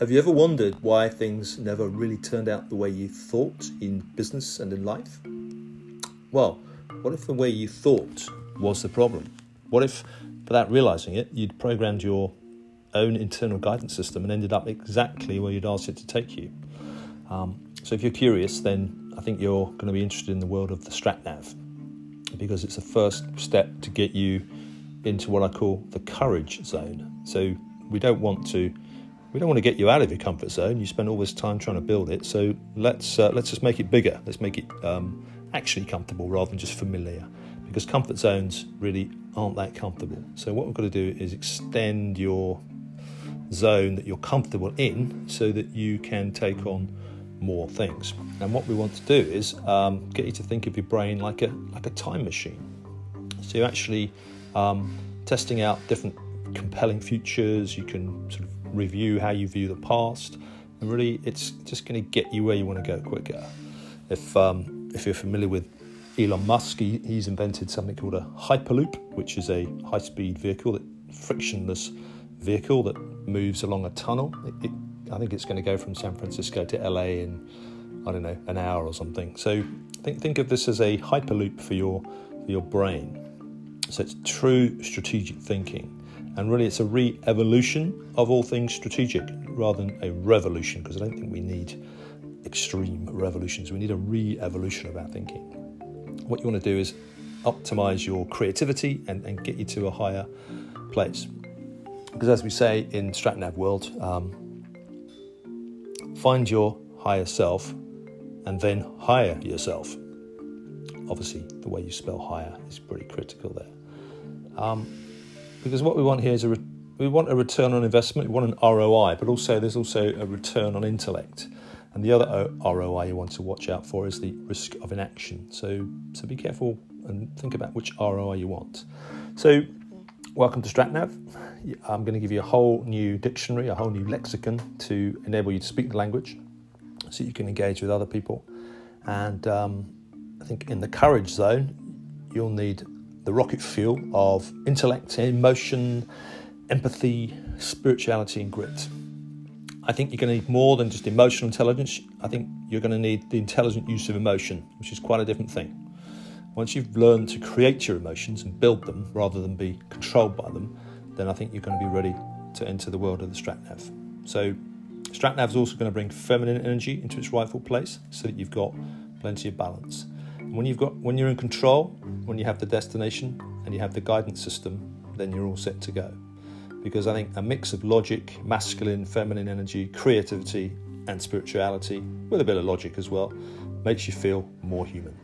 Have you ever wondered why things never really turned out the way you thought in business and in life? Well, what if the way you thought was the problem? What if, without realizing it, you'd programmed your own internal guidance system and ended up exactly where you'd asked it to take you? Um, so, if you're curious, then I think you're going to be interested in the world of the StratNav because it's the first step to get you into what I call the courage zone. So, we don't want to we don't want to get you out of your comfort zone. You spend all this time trying to build it, so let's uh, let's just make it bigger. Let's make it um, actually comfortable rather than just familiar, because comfort zones really aren't that comfortable. So what we've got to do is extend your zone that you're comfortable in, so that you can take on more things. And what we want to do is um, get you to think of your brain like a like a time machine. So you're actually um, testing out different compelling futures. You can sort of review how you view the past, and really, it's just going to get you where you want to go quicker. If um, if you're familiar with Elon Musk, he, he's invented something called a hyperloop, which is a high-speed vehicle, that frictionless vehicle that moves along a tunnel. It, it, I think it's going to go from San Francisco to LA in I don't know an hour or something. So think think of this as a hyperloop for your for your brain. So it's true strategic thinking. And really, it's a re evolution of all things strategic rather than a revolution, because I don't think we need extreme revolutions. We need a re evolution of our thinking. What you want to do is optimize your creativity and, and get you to a higher place. Because, as we say in StratNav World, um, find your higher self and then hire yourself. Obviously, the way you spell higher is pretty critical there. Um, because what we want here is a re- we want a return on investment, we want an ROI, but also there's also a return on intellect. And the other ROI you want to watch out for is the risk of inaction. So so be careful and think about which ROI you want. So welcome to StratNav. I'm going to give you a whole new dictionary, a whole new lexicon to enable you to speak the language, so you can engage with other people. And um, I think in the courage zone, you'll need the rocket fuel of intellect, emotion, empathy, spirituality, and grit. I think you're going to need more than just emotional intelligence. I think you're going to need the intelligent use of emotion, which is quite a different thing. Once you've learned to create your emotions and build them rather than be controlled by them, then I think you're going to be ready to enter the world of the StratNav. So, StratNav is also going to bring feminine energy into its rightful place so that you've got plenty of balance. When you've got when you're in control, when you have the destination and you have the guidance system, then you're all set to go. Because I think a mix of logic, masculine, feminine energy, creativity, and spirituality, with a bit of logic as well, makes you feel more human.